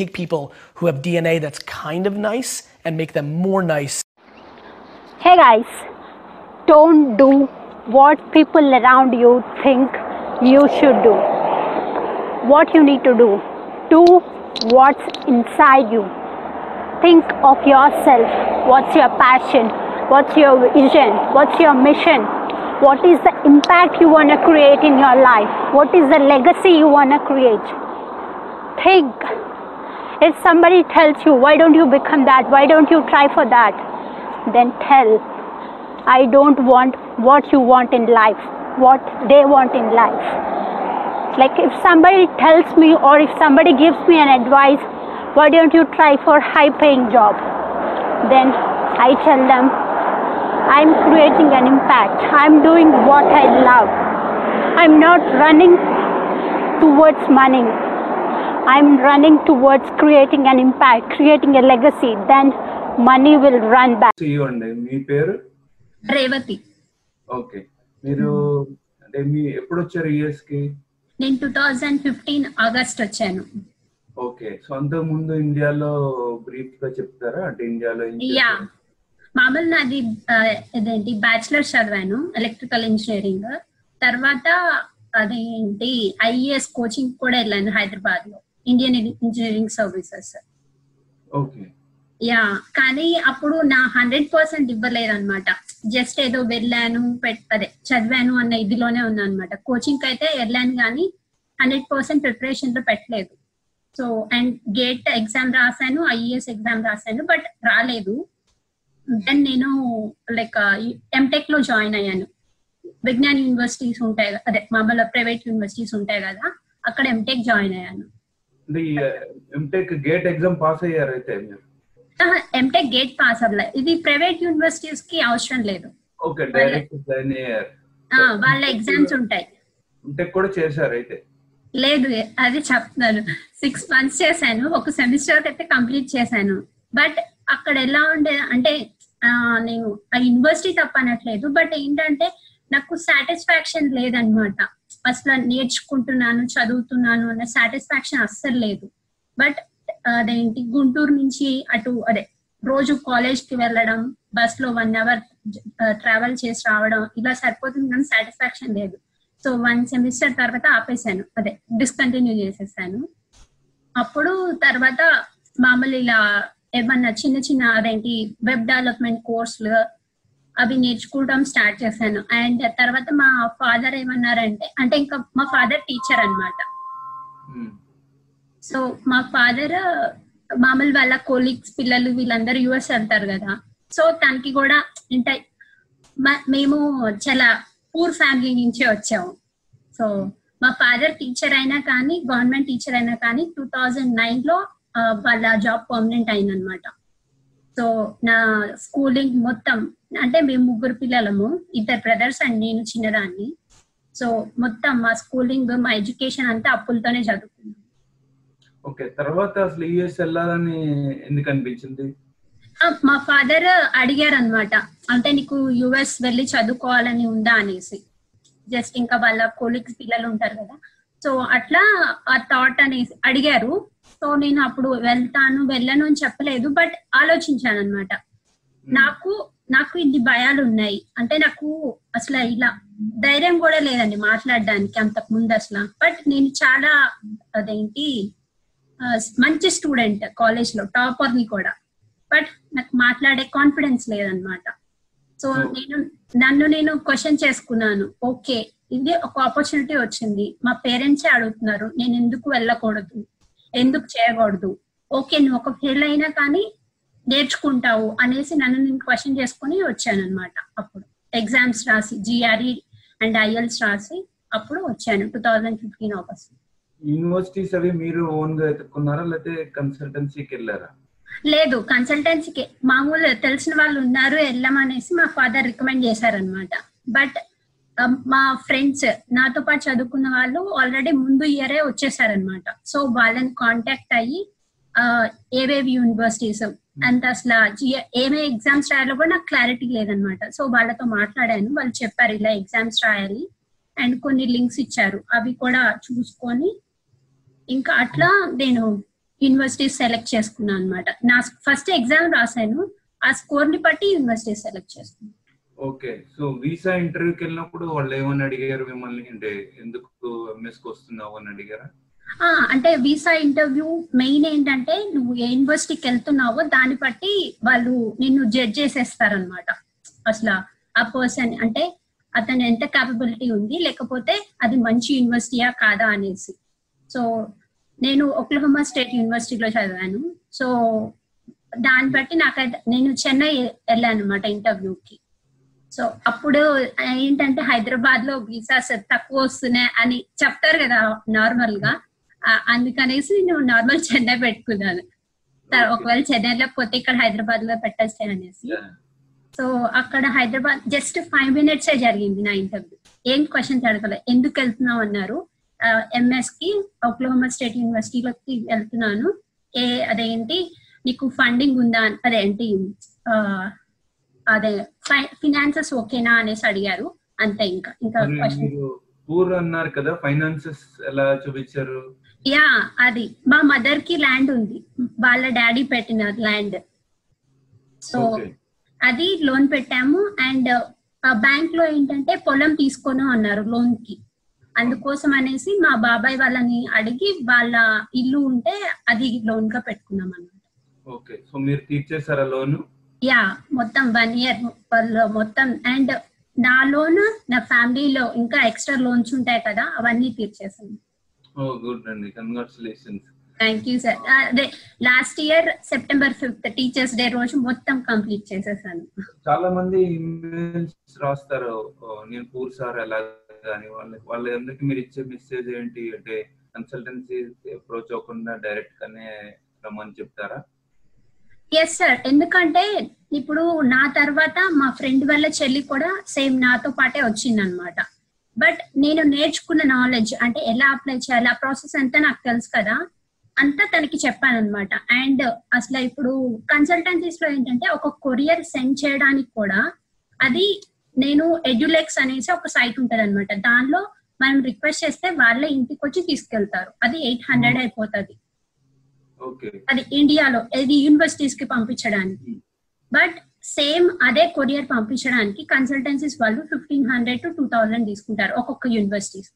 take people who have DNA that's kind of nice and make them more nice. Hey guys, don't do what people around you think you should do. What you need to do, do what's inside you. Think of yourself. What's your passion? What's your vision? What's your mission? What is the impact you want to create in your life? What is the legacy you want to create? Think. If somebody tells you, why don't you become that? Why don't you try for that? Then tell, I don't want what you want in life, what they want in life. Like if somebody tells me or if somebody gives me an advice, why don't you try for high paying job? Then I tell them, I'm creating an impact. I'm doing what I love. I'm not running towards money. I'm running towards creating an impact, creating a legacy. Then money will run back. CEO అండి. మీ పేరు? Revathi. Okay. మీరు అంటే మీ ఎప్పుడు వచ్చారు యుఎస్కి? నేను టూ థౌజండ్ ఫిఫ్టీన్ ఆగస్ట్ వచ్చాను. ఓకే. సో అంతకు ముందు ఇండియాలో బ్రీఫ్గా చెప్తారా? అంటే ఇండియాలో యా? మామూలు నాది ఇదేంటి బ్యాచిలర్ చదివాను ఎలక్ట్రికల్ ఇంజనీరింగ్ తర్వాత అదేంటి ఐఏఎస్ కోచింగ్ కూడా వెళ్ళాను హైదరాబాద్లో ఇండియన్ ఇంజనీరింగ్ సర్వీసెస్ యా కానీ అప్పుడు నా హండ్రెడ్ పర్సెంట్ ఇవ్వలేదు అనమాట జస్ట్ ఏదో వెళ్ళాను అదే చదివాను అన్న ఇదిలోనే ఉన్నా అనమాట కోచింగ్ అయితే వెళ్ళాను కానీ హండ్రెడ్ పర్సెంట్ ప్రిపరేషన్లో పెట్టలేదు. సో అండ్ గేట్ ఎగ్జామ్ రాశాను ఐఏఎస్ ఎగ్జామ్ రాశాను బట్ రాలేదు. దెన్ నేను లైక్ ఎంటెక్లో జాయిన్ అయ్యాను. విజ్ఞాన్ యూనివర్సిటీస్ ఉంటాయి అదే మామూలు ప్రైవేట్ యూనివర్సిటీస్ ఉంటాయి కదా అక్కడ ఎంటెక్ జాయిన్ అయ్యాను. అంటే ఎంటెక్ గేట్ ఎగ్జామ్ పాస్ అయ్యారు అయితే మీరు. ఎంటెక్ గేట్ పాస్ అవ్వలేదు ఇది ప్రైవేట్ యూనివర్సిటీస్కి అవసరం లేదు. ఓకే డైరెక్ట్ జాయిన్ అయ్యారు. ఆ, వాళ్ళ ఎగ్జామ్స్ ఉంటాయి. ఎంటెక్ కూడా చేశారు అయితే. లేదు అది చెప్తున్నాను. సిక్స్ మంత్స్ చేశాను ఒక సెమిస్టర్ అయితే కంప్లీట్ చేశాను. బట్ అక్కడ ఎలా ఉండేది అంటే నేను ఆ యూనివర్సిటీ తప్పనట్లేదు. బట్ ఏంటంటే నాకు సాటిస్ఫాక్షన్ లేదనమాట అసలు నేర్చుకుంటున్నాను చదువుతున్నాను అన్న సాటిస్ఫాక్షన్ అస్సలు లేదు. బట్ అదేంటి గుంటూరు నుంచి అటు అదే రోజు కాలేజ్కి వెళ్ళడం బస్లో వన్ అవర్ ట్రావెల్ చేసి రావడం ఇలా సరిపోతుంది కానీ సాటిస్ఫాక్షన్ లేదు. సో వన్ సెమిస్టర్ తర్వాత ఆపేశాను. అదే డిస్కంటిన్యూ చేసేసాను. అప్పుడు తర్వాత మామూలు ఇలా ఏమన్నా చిన్న చిన్న అదేంటి వెబ్ డెవలప్మెంట్ కోర్సులు అవి నేర్చుకోవడం స్టార్ట్ చేశాను. అండ్ తర్వాత మా ఫాదర్ ఏమన్నారంటే అంటే ఇంకా మా ఫాదర్ టీచర్ అన్నమాట. ఉమ్. సో మా ఫాదర్ మామూలు వాళ్ళ కోలీగ్స్ పిల్లలు వీళ్ళందరూ యుఎస్ వెళ్తారు కదా. సో తనకి కూడా అంటే మేము చాలా పూర్ ఫ్యామిలీ నుంచే వచ్చాము. సో మా ఫాదర్ టీచర్ అయినా కానీ గవర్నమెంట్ టీచర్ అయినా కానీ టూ థౌజండ్ నైన్లో వాళ్ళ జాబ్ పర్మనెంట్ అయిందనమాట సో నా స్కూలింగ్ మొత్తం అంటే మేము ముగ్గురు పిల్లలము ఇద్దరు బ్రదర్స్ అండ్ నేను చిన్నదాన్ని. సో మొత్తం మా స్కూలింగ్ మా ఎడ్యుకేషన్ అంతా అప్పులతోనే చదువుకున్నాం. ఓకే తర్వాత అసలు యుఎస్ వెళ్ళాలని ఎందుకు అనిపించింది? మా ఫాదర్ అడిగారు అనమాట అంటే నీకు యుఎస్ వెళ్ళి చదువుకోవాలని ఉందా అనేసి. జస్ట్ ఇంకా వాళ్ళ కొలీగ్స్ పిల్లలు ఉంటారు కదా. సో అట్లా ఆ థాట్ అనేసి అడిగారు. సో నేను అప్పుడు వెళ్తాను వెళ్ళను అని చెప్పలేదు బట్ ఆలోచించాను అనమాట నాకు నాకు ఇన్ని భయాలు ఉన్నాయి. అంటే నాకు అసలు ఇలా ధైర్యం కూడా లేదండి మాట్లాడడానికి అంతకు ముందు అసలు. బట్ నేను చాలా అదేంటి మంచి స్టూడెంట్ కాలేజ్లో టాపర్ని కూడా. బట్ నాకు మాట్లాడే కాన్ఫిడెన్స్ లేదనమాట సో నేను నన్ను నేను క్వశ్చన్ చేసుకున్నాను. ఓకే ఇది ఒక ఆపర్చునిటీ వచ్చింది. మా పేరెంట్సే అడుగుతున్నారు నేను ఎందుకు వెళ్ళకూడదు? ఎందుకు చేయకూడదు? ఓకే నువ్వు ఒక ఫెయిల్ అయినా కానీ నేర్చుకుంటావు అనేసి నన్ను నేను క్వశ్చన్ చేసుకుని వచ్చాను అనమాట అప్పుడు ఎగ్జామ్స్ రాసి జిఆర్ఈ అండ్ ఐఎల్స్ రాసి అప్పుడు వచ్చాను two thousand fifteen August universities అవి మీరు ఓన్గా ఎత్తుకున్నారా లేకపోతే కన్సల్టెన్సీకి వెళ్ళారా? లేదు కన్సల్టెన్సీకి మామూలు తెలిసిన వాళ్ళు ఉన్నారు వెళ్ళమనేసి మా ఫాదర్ రికమెండ్ చేశారనమాట బట్ మా ఫ్రెండ్స్ నాతో పాటు చదువుకున్న వాళ్ళు ఆల్రెడీ ముందు ఇయరే వచ్చేసారనమాట సో వాళ్ళని కాంటాక్ట్ అయ్యి ఏవేవి యూనివర్సిటీస్ అంత అసలు ఏమే ఎగ్జామ్స్ రాయాలో కూడా నాకు క్లారిటీ లేదనమాట సో వాళ్ళతో మాట్లాడాను. వాళ్ళు చెప్పారు ఇలా ఎగ్జామ్స్ రాయాలి. అండ్ కొన్ని లింక్స్ ఇచ్చారు. అవి కూడా చూసుకొని ఇంకా అట్లా నేను యూనివర్సిటీ సెలెక్ట్ చేసుకున్నాను అనమాట నా ఫస్ట్ ఎగ్జామ్ రాశాను. ఆ స్కోర్ని బట్టి యూనివర్సిటీ సెలెక్ట్ చేసుకున్నాను. ఓకే. సో వీసా ఇంటర్వ్యూకి వెళ్ళినప్పుడు వాళ్ళు ఏమని అడిగారు మిమ్మల్ని? అంటే ఎందుకు ఎంఎస్కి వస్తున్నావు అని అడిగారా? ఆ, అంటే వీసా ఇంటర్వ్యూ మెయిన్ ఏంటంటే నువ్వు ఏ యూనివర్సిటీకి వెళ్తున్నావో దాన్ని బట్టి వాళ్ళు నిన్ను జడ్జ్ చేసేస్తారనమాట అసలు ఆ పర్సన్ అంటే అతను ఎంత క్యాపబిలిటీ ఉంది లేకపోతే అది మంచి యూనివర్సిటీయా కాదా అనేసి. సో నేను ఒక్లహోమా స్టేట్ యూనివర్సిటీలో చదివాను. సో దాన్ని బట్టి నాకైతే నేను చెన్నై వెళ్ళాను అనమాట ఇంటర్వ్యూకి. సో అప్పుడు ఏంటంటే హైదరాబాద్లో వీసాస్ తక్కువ వస్తున్నాయి అని చెప్తారు కదా నార్మల్గా అందుకనేసి నేను నార్మల్ చెన్నై పెట్టుకున్నాను. ఒకవేళ చెన్నైలో పోతే ఇక్కడ హైదరాబాద్లో పెట్టేస్తే అనేసి సో అక్కడ హైదరాబాద్ జస్ట్ ఫైవ్ మినిట్స్ ఏ జరిగింది నా ఇంటర్వ్యూ. ఏం క్వశ్చన్స్ అడగలే. ఎందుకు వెళ్తున్నావు అన్నారు. ఎంఎస్కి ఒక్లహోమా స్టేట్ యూనివర్సిటీలోకి వెళ్తున్నాను. ఏ అదేంటి నీకు ఫండింగ్ ఉందా అదేంటి ఆ, అదే ఫినాన్సెస్ ఓకేనా అనేసి అడిగారు. అంతే ఇంకా. ఇంకా అన్నారు కదా ఫైనాన్సెస్ ఎలా చూపించారు? యా అది. మా మదర్కి ల్యాండ్ ఉంది. వాళ్ళ డాడీ పెట్టిన ల్యాండ్ సో అది లోన్ పెట్టాము. అండ్ బ్యాంక్లో ఏంటంటే పొలం తీసుకోను అన్నారు లోన్కి అందుకోసం అనేసి మా బాబాయ్ వాళ్ళని అడిగి వాళ్ళ ఇల్లు ఉంటే అది లోన్గా పెట్టుకున్నాం అన్నమాట ఓకే సో మీరు తీర్చేసారా లోన్ యా మొత్తం వన్ ఇయర్ మొత్తం అండ్ నా లోన్ నా ఫ్యామిలీలో ఇంకా ఎక్స్ట్రా లోన్స్ ఉంటాయి కదా అవన్నీ తీర్చేసాను. ఓ గుడ్ అండి. Congratulations thank you sir. అదే last year September fifth teachers day రోజు మొత్తం కంప్లీట్ చేసేసాను. చాలా మంది ఇమెయిల్స్ రాస్తారు. నేను పూర్ సార్ ఎలా అని వాళ్ళ వాళ్ళందరికీ మీరు ఇచ్చే మెసేజ్ ఏంటి? అంటే కన్సల్టెన్సీ అప్రోచ్ అవ్వకుండా డైరెక్ట్ గానే రమ్మని చెప్తారా? ఎస్ సార్ ఎందుకంటే ఇప్పుడు నా తర్వాత మా ఫ్రెండ్ వాళ్ళ చెల్లి కూడా సేమ్ నాతో పాటే వచ్చింది అనమాట బట్ నేను నేర్చుకున్న నాలెడ్జ్ అంటే ఎలా అప్లై చేయాలి ఆ ప్రాసెస్ అంతా నాకు తెలుసు కదా. అంతా తనకి చెప్పాను అనమాట అండ్ అసలు ఇప్పుడు కన్సల్టెన్సీస్లో ఏంటంటే ఒక కొరియర్ సెండ్ చేయడానికి కూడా అది నేను ఎడ్యులెక్స్ అనేసి ఒక సైట్ ఉంటది అనమాట దానిలో మనం రిక్వెస్ట్ చేస్తే వాళ్ళే ఇంటికి వచ్చి తీసుకెళ్తారు. అది ఎయిట్ హండ్రెడ్ అయిపోతుంది. అది ఇండియాలో ఇది యూనివర్సిటీస్కి పంపించడానికి. బట్ సేమ్ అదే కొరియర్ పంపించడానికి కన్సల్టెన్సీస్ వాళ్ళు fifteen hundred to two thousand తీసుకుంటారు ఒక్కొక్క యూనివర్సిటీస్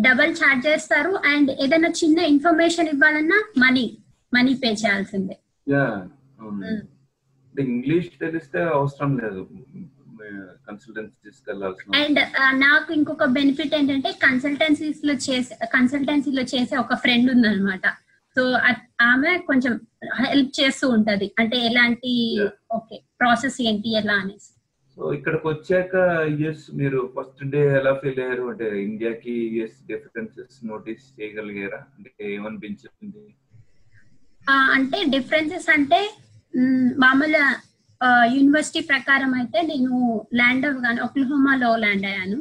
డబల్ ఛార్జ్ చేస్తారు. అండ్ ఏదైనా చిన్న ఇన్ఫర్మేషన్ ఇవ్వాలన్నా మనీ మనీ పే చేయాల్సిందే. Mm. అంటే ఇంగ్లీష్ తెలిస్తే అవసరం లేదు. కన్సల్టెన్సీ తీసుకెళ్ళాల్సిన అండ్ నాకు ఇంకొక బెనిఫిట్ ఏంటంటే కన్సల్టెన్సీస్లో చేసే కన్సల్టెన్సీలో చేసే ఒక ఫ్రెండ్ ఉందన్నమాట. సో ఆమె కొంచెం హెల్ప్ చేస్తూ ఉంటది. అంటే ఎలాంటి. ఓకే ప్రాసెస్ ఏంటి ఎలా అనేసి. సో ఇక్కడికి వచ్చాక యుఎస్ మీరు ఫస్ట్ డే ఎలా ఫీల్ అయ్యారు? అంటే ఇండియాకి యుఎస్ డిఫరెన్సెస్ నోటీస్ చేయగలిగారా? అంటే ఏమనిపించింది? ఆ, అంటే డిఫరెన్సెస్ అంటే మామూలు యూనివర్సిటీ ప్రకారం అయితే నేను ల్యాండ్ అవ్వగానే ఒక్లహోమాలో ల్యాండ్ అయ్యాను.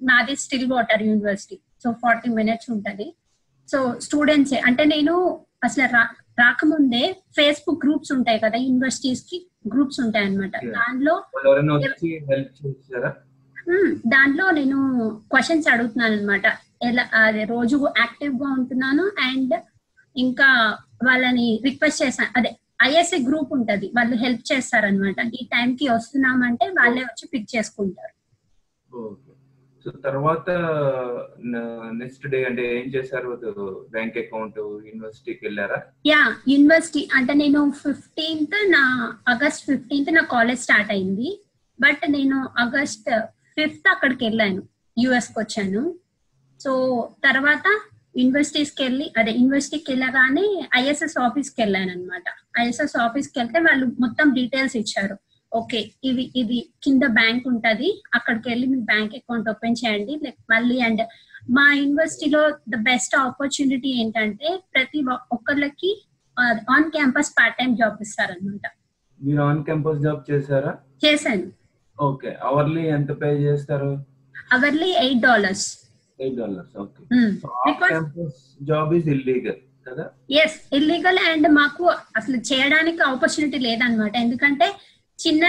నాది Stillwater university so forty minutes ఉంటది సో స్టూడెంట్స్ అంటే నేను అసలు రా రాకముందే ఫేస్బుక్ గ్రూప్స్ ఉంటాయి కదా యూనివర్సిటీస్కి గ్రూప్స్ ఉంటాయి అనమాట. దానిలో మ్మ్. దాంట్లో నేను క్వశ్చన్స్ అడుగుతున్నాను అనమాట ఎలా అదే రోజు యాక్టివ్గా ఉంటున్నాను అండ్ ఇంకా వాళ్ళని రిక్వెస్ట్ చేశాను. అదే ఐఎస్ఏ గ్రూప్ ఉంటది. వాళ్ళు హెల్ప్ చేస్తారనమాట ఈ టైం కి వస్తున్నామంటే వాళ్ళే వచ్చి పిక్ చేసుకుంటారు. సో తర్వాత నెక్స్ట్ డే అంటే ఏం చేశారు? బ్యాంక్ అకౌంట్ యూనివర్సిటీకి వెళ్ళారా? యా యూనివర్సిటీ అంటే నేను ఫిఫ్టీన్త్ నా ఆగస్ట్ ఫిఫ్టీన్త్ నా కాలేజ్ స్టార్ట్ అయింది. బట్ నేను ఆగస్ట్ ఫిఫ్త్ అక్కడికి వెళ్ళాను. యుఎస్కి వచ్చాను. సో తర్వాత యూనివర్సిటీస్కి వెళ్ళి అదే యూనివర్సిటీకి వెళ్ళగానే ఐఎస్ఎస్ ఆఫీస్కి వెళ్ళాను అనమాట ఐఎస్ఎస్ ఆఫీస్కి వెళ్తే వాళ్ళు మొత్తం డీటెయిల్స్ ఇచ్చారు. ఓకే ఇది ఇది కింద బ్యాంక్ ఉంటది అక్కడికి వెళ్ళి మీ బ్యాంక్ అకౌంట్ ఓపెన్ చేయండి. లైక్ మళ్ళీ అండ్ మా యూనివర్సిటీలో ద బెస్ట్ ఆపర్చునిటీ ఏంటంటే ప్రతి ఒక్కళ్ళకి on campus part time job ఇస్తారనమాట మీరు ఆన్ క్యాంపస్ జాబ్ చేశారా? చేశాను. ఓకే అవర్లీ ఎంత పే చేస్తారు? Hourly eight dollars eight dollars okay so off because campus job is illegal కదా? ఎస్ ఇల్లీగల్ అండ్ మాకు అసలు చేయడానికి ఆపర్చునిటీ లేదనమాట ఎందుకంటే చిన్న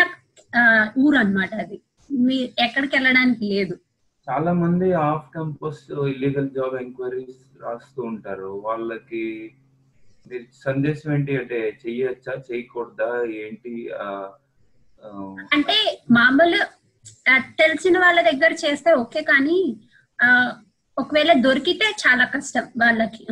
ఊరు అన్నమాట అది. మీ ఎక్కడికి వెళ్ళడానికి లేదు. చాలా మంది off campus illegal job enquiries రాస్తూ ఉంటారు. వాళ్ళకి సందేశం ఏంటి అంటే చెయ్యొచ్చా చేయకూడదా ఏంటి అంటే మామూలు తెలిసిన వాళ్ళ దగ్గర చేస్తే ఓకే కానీ ఒకవేళ దొరికితే చాలా కష్టం వాళ్ళకి.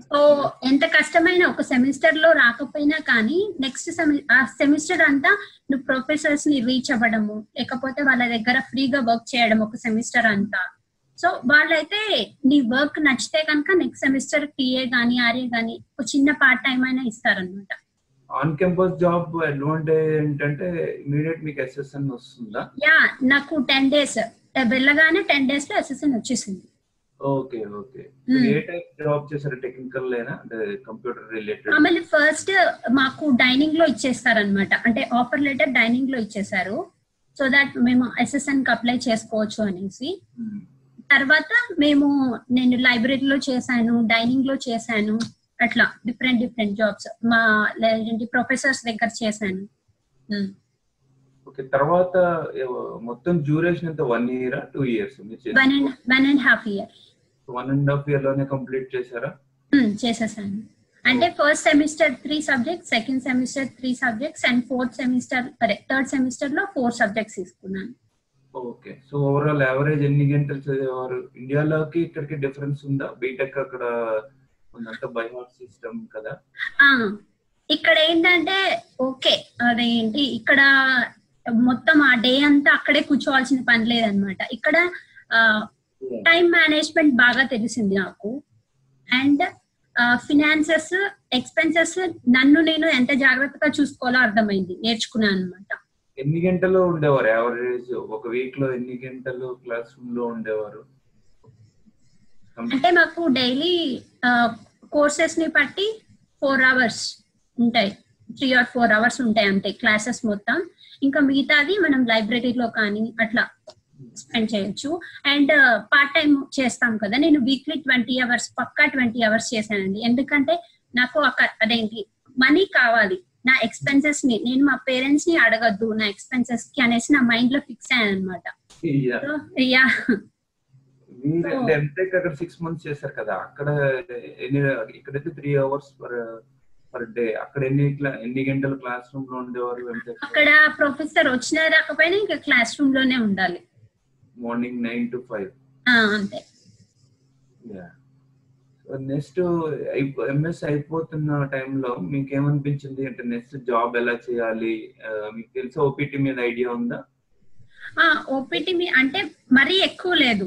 సో ఎంత కష్టమైన ఒక సెమిస్టర్లో రాకపోయినా కానీ నెక్స్ట్ ఆ సెమిస్టర్ అంతా నువ్వు ప్రొఫెసర్స్ని రీచ్ అవ్వడము లేకపోతే వాళ్ళ దగ్గర ఫ్రీగా వర్క్ చేయడం ఒక సెమిస్టర్ అంతా. సో వాళ్ళైతే నీ వర్క్ నచ్చితే కనుక నెక్స్ట్ సెమిస్టర్ టీఏ గానీ ఆర్ఏ గానీ ఒక చిన్న పార్ట్ టైం అయినా ఇస్తారనమాట ఆన్ క్యాంపస్ జాబ్ అడ్వాంటేజ్ ఏంటంటే ఇమీడియట్ మీకు ఎస్ఎస్ఎన్ వస్తుందా? యా నాకు టెన్ డేస్ వెళ్ళగానే టెన్ డేస్లో అసిస్టెంట్ వచ్చేసింది. Okay okay. ఏ టైప్ జాబ్ చేశారు? టెక్నికల్ లేనా? అంటే కంప్యూటర్ రిలేటెడ్ మళ్ళీ ఫస్ట్ మాకు డైనింగ్లో ఇచ్చేస్తారనమాట అంటే ఆఫర్ లెటర్ డైనింగ్లో ఇచ్చేసారు సో దట్ మేము ఎస్ఎస్ఎన్కి అప్లై చేసుకోవచ్చు అనేసి. తర్వాత మేము నేను లైబ్రరీలో చేశాను డైనింగ్లో చేశాను. అట్లా డిఫరెంట్ డిఫరెంట్ జాబ్స్ మా లేదంటే ప్రొఫెసర్స్ దగ్గర చేశాను. ఓకే తర్వాత మొత్తం డ్యూరేషన్ ఎంత? One year two years one and one and half year one and half ఇయర్లోనే complete చేశారా? చేసేసాను. అంటే first semester three subjects second semester three subjects and fourth semester third సెమిస్టర్లో ఫోర్ సబ్జెక్ట్స్ తీసుకున్నాను. ఓకే సో ఓవరాల్ యావరేజ్ ఎన్ని గంటలు చదివేవారు? ఇండియాలోకి ఇక్కడికి difference ఉందా? BTech అక్కడ సిస్టమ్ కదా? ఇక్కడ ఏంటంటే ఓకే అదేంటి ఇక్కడ మొత్తం ఆ డే అంతా అక్కడే కూర్చోవాల్సిన పని లేదనమాట ఇక్కడ టైం మేనేజ్మెంట్ బాగా తెలిసింది నాకు. అండ్ ఫినాన్సెస్ ఎక్స్పెన్సెస్ నన్ను నేను ఎంత జాగ్రత్తగా చూసుకోవాలో అర్థమైంది నేర్చుకున్నాను అనమాట ఎన్ని గంటలు ఉండేవారు యావరేజ్ ఒక వీక్లో ఎన్ని గంటలు క్లాస్ రూమ్లో ఉండేవారు? అంటే మాకు డైలీ కోర్సెస్ని బట్టి ఫోర్ అవర్స్ ఉంటాయి. త్రీ ఆర్ ఫోర్ అవర్స్ ఉంటాయి అంతే క్లాసెస్ మొత్తం. ఇంకా మిగతాది మనం లైబ్రరీలో కానీ అట్లా స్పెండ్ చేయొచ్చు. అండ్ పార్ట్ టైం చేస్తాం కదా. నేను వీక్లీ ట్వంటీ అవర్స్ పక్కా ట్వంటీ అవర్స్ చేశానండి. ఎందుకంటే నాకు అక్క- అదేంటి మనీ కావాలి. నా ఎక్స్పెన్సెస్ని నేను మా పేరెంట్స్ని అడగద్దు. నా ఎక్స్పెన్సెస్కి అనేసి నా మైండ్లో ఫిక్స్ అయ్యాను అనమాట. యా మీరు ఎంటెక్ అక్కడ సిక్స్ మంత్స్ చేశారు కదా అక్కడ ఎన్ని ఇక్కడైతే three hours per per day అక్కడ ఎన్ని ఎన్ని గంటలు క్లాస్ రూమ్లో ఉండేవారు అక్కడ ప్రొఫెసర్ వచ్చినా రాకపోయినా ఇంకా క్లాస్ రూమ్లోనే ఉండాలి. మార్నింగ్ నైన్ టు ఫైవ్ అంతే. నెక్స్ట్ ఎంఎస్ అయిపోతున్న టైంలో మీకు ఏమనిపించింది అంటే నెక్స్ట్ జాబ్ ఎలా చేయాలి? మీకు తెలిసి ఓపీటీ మీద ఐడియా ఉందా? ఓపీటీ మీ అంటే మరీ ఎక్కువ లేదు.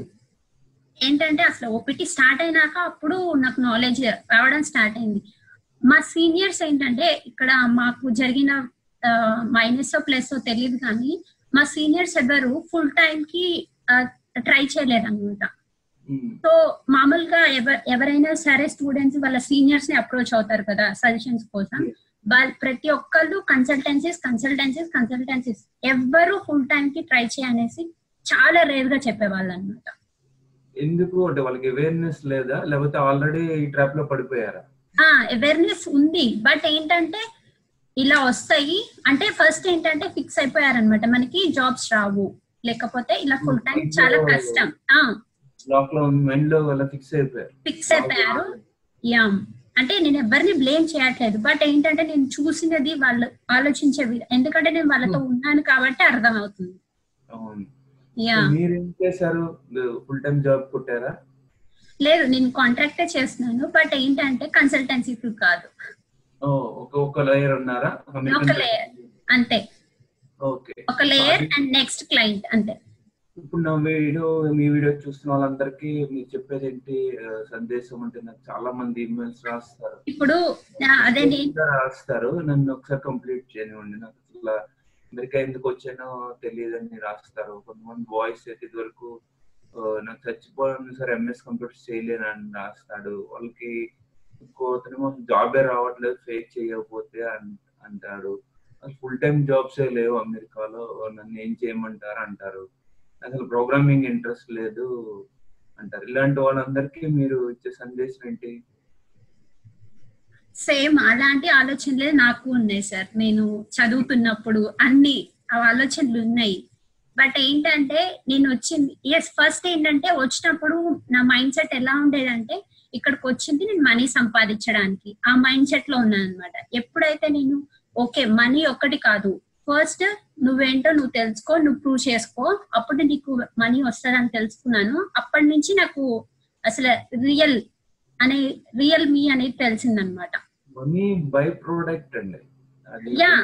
ఏంటంటే అసలు ఓపీటీ స్టార్ట్ అయినాక అప్పుడు నాకు నాలెడ్జ్ రావడం స్టార్ట్ అయింది. మా సీనియర్స్ ఏంటంటే ఇక్కడ మాకు జరిగిన మైనస్ ప్లస్ తెలియదు కానీ మా సీనియర్స్ ఎవరు ఫుల్ టైం కి ట్రై చేయలేదు అనమాట Hmm. సో మామూలుగా ఎవ- ఎవరైనా సరే స్టూడెంట్స్ వాళ్ళ సీనియర్స్ని అప్రోచ్ అవుతారు కదా సజెషన్స్ కోసం. వాళ్ళు ప్రతి ఒక్కళ్ళు కన్సల్టెన్సీస్ కన్సల్టెన్సీస్ కన్సల్టెన్సీస్ ఎవ్వరు ఫుల్ టైం కి ట్రై చేయనేసి చాలా రేర్గా చెప్పేవాళ్ళు అనమాట ఎందుకు అంటే వాళ్ళకి అవేర్నెస్ లేదా? లేకపోతే ఆల్రెడీ ఈ ట్రాప్లో పడిపోయారా? అవేర్నెస్ ఉంది. బట్ ఏంటంటే ఇలా వస్తాయి. అంటే ఫస్ట్ ఏంటంటే ఫిక్స్ అయిపోయారనమాట మనకి జాబ్స్ రావు. లేకపోతే ఇలా ఫుల్ టైం చాలా కష్టం. ఫిక్స్ అయిపోయారు. ఫిక్స్ అయిపోయారు. యా. అంటే నేను ఎవరిని బ్లేమ్ చేయట్లేదు. బట్ ఏంటంటే నేను చూసినది వాళ్ళు ఆలోచించే ఎందుకంటే నేను వాళ్ళతో ఉన్నాను కాబట్టి అర్థం అవుతుంది మీరేం చేశారు? ఫుల్ టైం జాబ్ కొట్టారా? లేదు నేను కాంట్రాక్టే చేస్తున్నాను బట్ ఏంటంటే కన్సల్టెన్సీ త్రూ కాదు. ఓ, ఒక లేయర్ ఉన్నారా ఒక లేయర్ అంతే. ఓకే. ఒక లేయర్ అండ్ నెక్స్ట్ క్లయింట్ అంతే. ఇప్పుడు నా వీడియో మీ వీడియో చూస్తున్న వాళ్ళందరికీ మీరు చెప్పేది ఏంటి? సందేశం అంటే నాకు చాలా మంది ఇమెయిల్స్ రాస్తారు. ఇప్పుడు అదే రాస్తారు. నన్ను ఒకసారి కంప్లీట్ చేయనివ్వండి. నాకు అసలు అమెరికా ఎందుకు వచ్చానో తెలియదని రాస్తారు. కొంతమంది బాయ్స్ అయితే ఇదివరకు నాకు చచ్చిపోయాను సార్ ఎంఎస్ కంప్యూటర్స్ చేయలేను అని రాస్తాడు. వాళ్ళకి ఇంకో అతనేమో జాబే రావట్లేదు ఫేస్ చేయకపోతే అన్- అంటాడు ఫుల్ టైం జాబ్స్ లేవు అమెరికాలో నన్ను ఏం చేయమంటారు అంటారు. అసలు ప్రోగ్రామింగ్ ఇంట్రెస్ట్ లేదు అంటారు. ఇలాంటి వాళ్ళందరికీ మీరు ఇచ్చే సందేశం ఏంటి? సేమ్ అలాంటి ఆలోచనలే నాకు ఉన్నాయి సార్. నేను చదువుతున్నప్పుడు అన్ని ఆ ఆలోచనలు ఉన్నాయి. బట్ ఏంటంటే నేను వచ్చింది ఎస్ ఫస్ట్ ఏంటంటే వచ్చినప్పుడు నా మైండ్ సెట్ ఎలా ఉండేదంటే ఇక్కడికి వచ్చింది నేను మనీ సంపాదించడానికి. ఆ మైండ్ సెట్లో ఉన్నాను అనమాట ఎప్పుడైతే నేను ఓకే మనీ ఒక్కటి కాదు. ఫస్ట్ నువ్వేంటో నువ్వు తెలుసుకో నువ్వు ప్రూవ్ చేసుకో. అప్పుడు నీకు మనీ వస్తుందని తెలుసుకున్నాను. అప్పటి నుంచి నాకు అసలు రియల్ అనే రియల్ మీ అనేది తెలిసిందనమాట మనీ బై ప్రోడక్ట్ అండి. అది Yeah.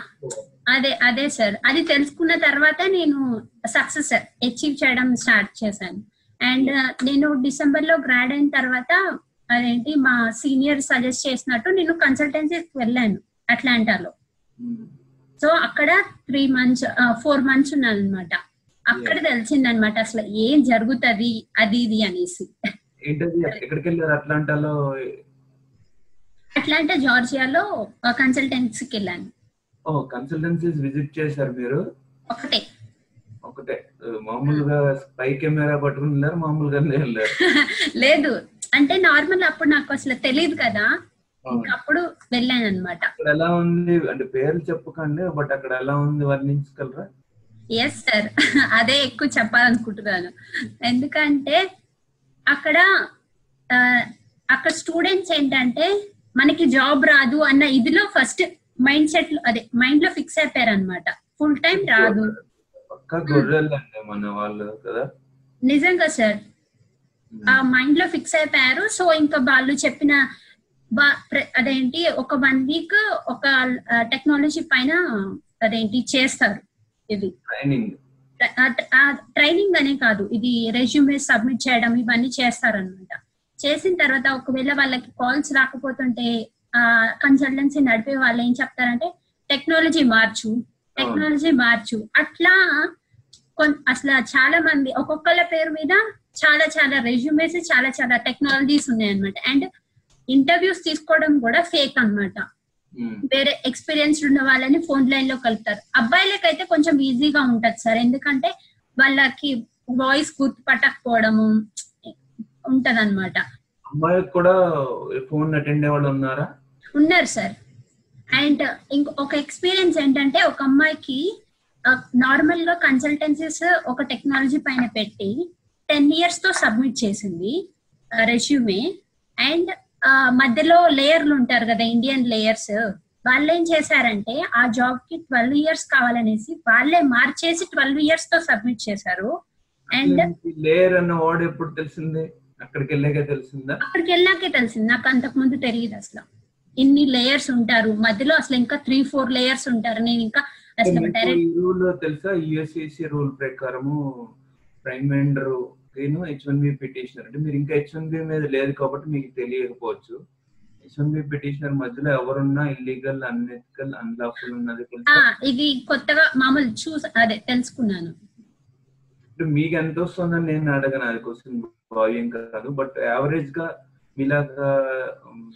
అదే అదే సార్. అది తెలుసుకున్న తర్వాత నేను సక్సెస్ అచీవ్ చేయడం స్టార్ట్ చేశాను. అండ్ నేను డిసెంబర్లో గ్రాడ్ అయిన తర్వాత అదేంటి మా సీనియర్ సజెస్ట్ చేసినట్టు నేను కన్సల్టెన్సీకి వెళ్ళాను అట్లాంటాలో. ఉమ్. సో అక్కడ త్రీ మంత్స్ ఫోర్ మంత్స్ ఉన్నాను అనమాట అక్కడ తెలిసిందనమాట అసలు ఏం జరుగుతది అది ఇది అనేసి. ఏంటది ఎక్కడికి వెళ్ళారు అట్లాంటాలో? అట్లాంటా జార్జియాలో కన్సల్టెన్సీకి వెళ్ళాను. ఓ కన్సల్టెన్సీస్ విజిట్ చేశారు మీరు? ఒకటే. ఒకటే. మామూలుగా స్పై కెమెరా పట్టుకుని వెళ్ళారు మామూలుగానే వెళ్ళారు. లేదు. అంటే నార్మల్ అప్పుడు నాకు అసలు తెలియదు కదా. అప్పుడు వెళ్ళాను అనమాట ఎలా ఉంది? అంటే పేర్లు చెప్పకండి బట్ అక్కడ ఎలా ఉంది వర్ణించగలరా? ఎస్ సార్ అదే ఎక్కువ చెప్పాలనుకుంటున్నాను. ఎందుకంటే అక్కడ అక్కడ స్టూడెంట్స్ ఏంటంటే మనకి జాబ్ రాదు అన్న ఇదిలో ఫస్ట్ మైండ్ సెట్ అదే మైండ్లో ఫిక్స్ అయిపోయారు అనమాట ఫుల్ టైం రాదు నిజంగా సార్. ఆ మైండ్లో ఫిక్స్ అయిపోయారు. సో ఇంకా వాళ్ళు చెప్పిన అదేంటి ఒక వన్ వీక్ ఒక టెక్నాలజీ పైన అదేంటి చేస్తారు ఇది. ట్రైనింగ్ ట్రైనింగ్ అనే కాదు. ఇది రెజ్యూమే సబ్మిట్ చేయడం ఇవన్నీ చేస్తారనమాట చేసిన తర్వాత ఒకవేళ వాళ్ళకి కాల్స్ రాకపోతుంటే ఆ కన్సల్టెన్సీ నడిపే వాళ్ళు ఏం చెప్తారంటే టెక్నాలజీ మార్చు టెక్నాలజీ మార్చు. అట్లా అసలు చాలా మంది ఒక్కొక్కళ్ళ పేరు మీద చాలా చాలా రెజ్యూమేస్ చాలా చాలా టెక్నాలజీస్ ఉన్నాయి అనమాట అండ్ ఇంటర్వ్యూస్ తీసుకోవడం కూడా ఫేక్ అన్నమాట. వేరే ఎక్స్పీరియన్స్ ఉన్న వాళ్ళని ఫోన్ లైన్లో కలుపుతారు. అబ్బాయిలకైతే కొంచెం ఈజీగా ఉంటది సార్. ఎందుకంటే వాళ్ళకి వాయిస్ గుర్తుపట్టకపోవడము ఉంటది అనమాట అమ్మాయికి కూడా ఫోన్ అటెండ్ అయ్యే వాళ్ళు ఉన్నారా? ఉన్నారు సార్. అండ్ ఇంకో ఒక ఎక్స్పీరియన్స్ ఏంటంటే ఒక అమ్మాయికి నార్మల్గా కన్సల్టెన్సీస్ ఒక టెక్నాలజీ పైన పెట్టి టెన్ ఇయర్స్తో సబ్మిట్ చేసింది రెజ్యూమే అండ్ మధ్యలో లేయర్లు ఉంటారు కదా ఇండియన్ లేయర్స్. వాళ్ళు ఏం చేశారంటే ఆ జాబ్కి ట్వెల్వ్ ఇయర్స్ కావాలనేసి వాళ్ళే మార్చేసి ట్వెల్వ్ ఇయర్స్తో సబ్మిట్ చేశారు. అండ్ లేయర్ అన్న ఎప్పుడు తెలిసింది? అక్కడికి వెళ్ళాక తెలిసిందా? అక్కడికి వెళ్ళాకే తెలిసింది. నాకు అంతకు ముందు తెలియదు అసలు. ఇన్ని లేయర్స్ ఉంటారు? మధ్యలో అసలు ఇంకా త్రీ ఫోర్ లేయర్స్ ఉంటారు. నేను ఇంకా అసలు డైరెక్ట్ రూల్ తెలుసా? యుఎస్సిసి రూల్ ప్రకారము prime minister H one B petitioner అంటే మీరు ఇంకా హెచ్ వన్ బి మీద లేదు కాబట్టి మీకు తెలియకపోవచ్చు. హెచ్ వన్ బి పిటిషనర్ మధ్యలో ఎవరున్నా ఇల్లీగల్ అన్ఎథికల్ అన్లాఫుల్ ఉన్నది ఇది కొత్తగా మామూలు చూస అదే తెలుసుకున్నాను. మీకు ఎంత వస్తుందని నేను అడగను. అది క్వశ్చన్ ఏం కాదు బట్ యావరేజ్గా మీలాగా